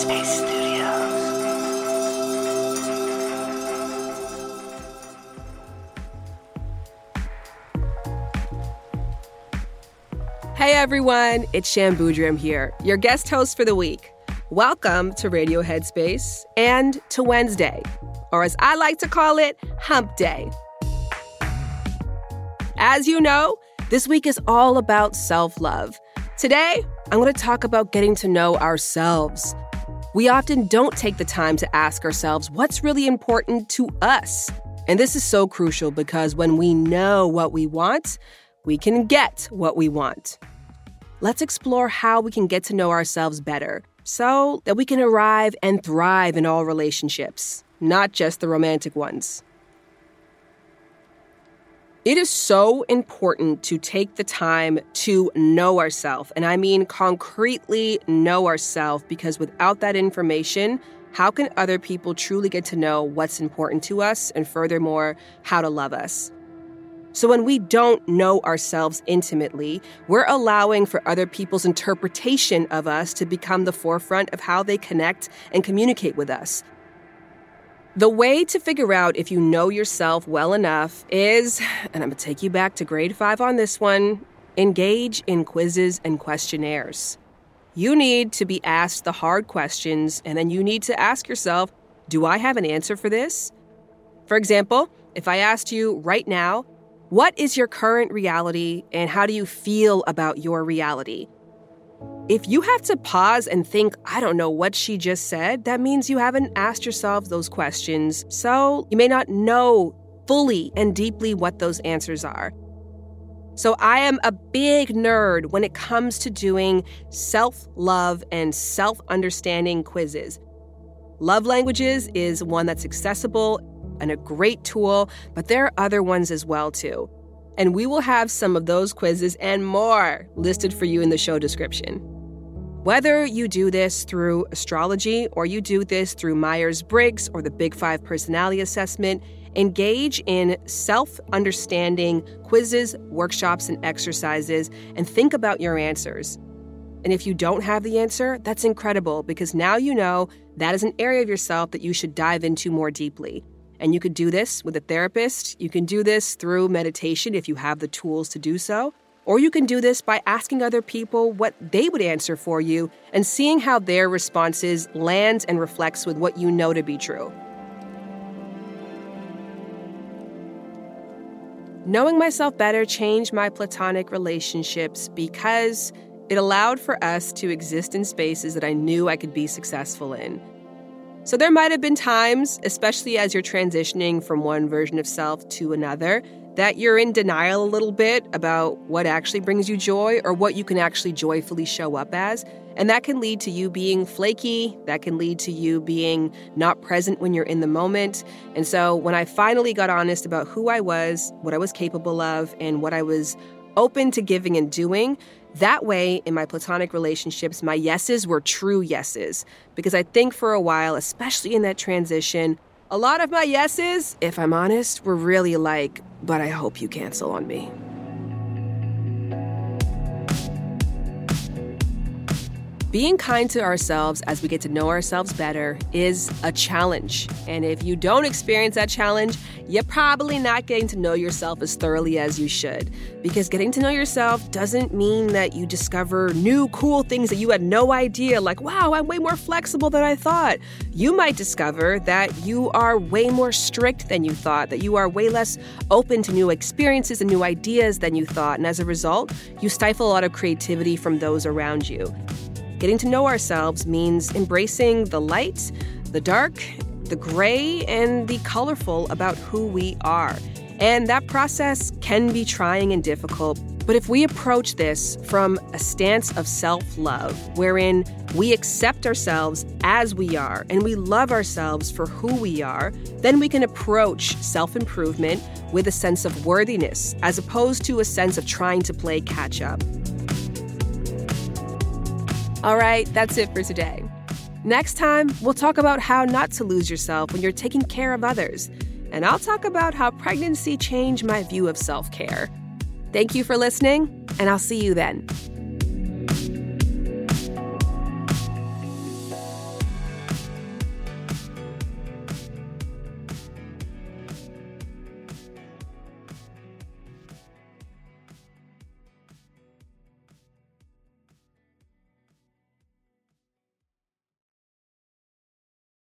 Headspace Studios. Hey everyone, it's Shan here, your guest host for the week. Welcome to Radio Headspace and to Wednesday, or as I like to call it, Hump Day. As you know, this week is all about self love. Today, I'm going to talk about getting to know ourselves. We often don't take the time to ask ourselves what's really important to us. And this is so crucial because when we know what we want, we can get what we want. Let's explore how we can get to know ourselves better so that we can arrive and thrive in all relationships, not just the romantic ones. It is so important to take the time to know ourselves. And I mean concretely know ourselves because without that information, how can other people truly get to know what's important to us and furthermore, how to love us? So when we don't know ourselves intimately, we're allowing for other people's interpretation of us to become the forefront of how they connect and communicate with us. The way to figure out if you know yourself well enough is, and I'm gonna take you back to grade five on this one, engage in quizzes and questionnaires. You need to be asked the hard questions, and then you need to ask yourself, do I have an answer for this? For example, if I asked you right now, what is your current reality and how do you feel about your reality? If you have to pause and think, I don't know what she just said, that means you haven't asked yourself those questions. So you may not know fully and deeply what those answers are. So I am a big nerd when it comes to doing self love and self understanding quizzes. Love Languages is one that's accessible and a great tool, but there are other ones as well too. And we will have some of those quizzes and more listed for you in the show description. Whether you do this through astrology or you do this through Myers Briggs or the Big Five personality assessment, engage in self understanding quizzes, workshops, and exercises, and think about your answers. And if you don't have the answer, that's incredible because now you know that is an area of yourself that you should dive into more deeply. And you could do this with a therapist. You can do this through meditation if you have the tools to do so. Or you can do this by asking other people what they would answer for you and seeing how their responses lands and reflects with what you know to be true. Knowing myself better changed my platonic relationships because it allowed for us to exist in spaces that I knew I could be successful in. So there might have been times, especially as you're transitioning from one version of self to another, that you're in denial a little bit about what actually brings you joy or what you can actually joyfully show up as. And that can lead to you being flaky. That can lead to you being not present when you're in the moment. And so when I finally got honest about who I was, what I was capable of, and what I was open to giving and doing, that way, in my platonic relationships, my yeses were true yeses. Because I think for a while, especially in that transition, a lot of my yeses, if I'm honest, were really like, but I hope you cancel on me. Being kind to ourselves as we get to know ourselves better is a challenge. And if you don't experience that challenge, you're probably not getting to know yourself as thoroughly as you should. Because getting to know yourself doesn't mean that you discover new cool things that you had no idea, like, wow, I'm way more flexible than I thought. You might discover that you are way more strict than you thought, that you are way less open to new experiences and new ideas than you thought. And as a result, you stifle a lot of creativity from those around you. Getting to know ourselves means embracing the light, the dark, the gray, and the colorful about who we are. And that process can be trying and difficult. But if we approach this from a stance of self love, wherein we accept ourselves as we are and we love ourselves for who we are, then we can approach self improvement with a sense of worthiness as opposed to a sense of trying to play catch up. All right, that's it for today. Next time, we'll talk about how not to lose yourself when you're taking care of others. And I'll talk about how pregnancy changed my view of self care. Thank you for listening, and I'll see you then.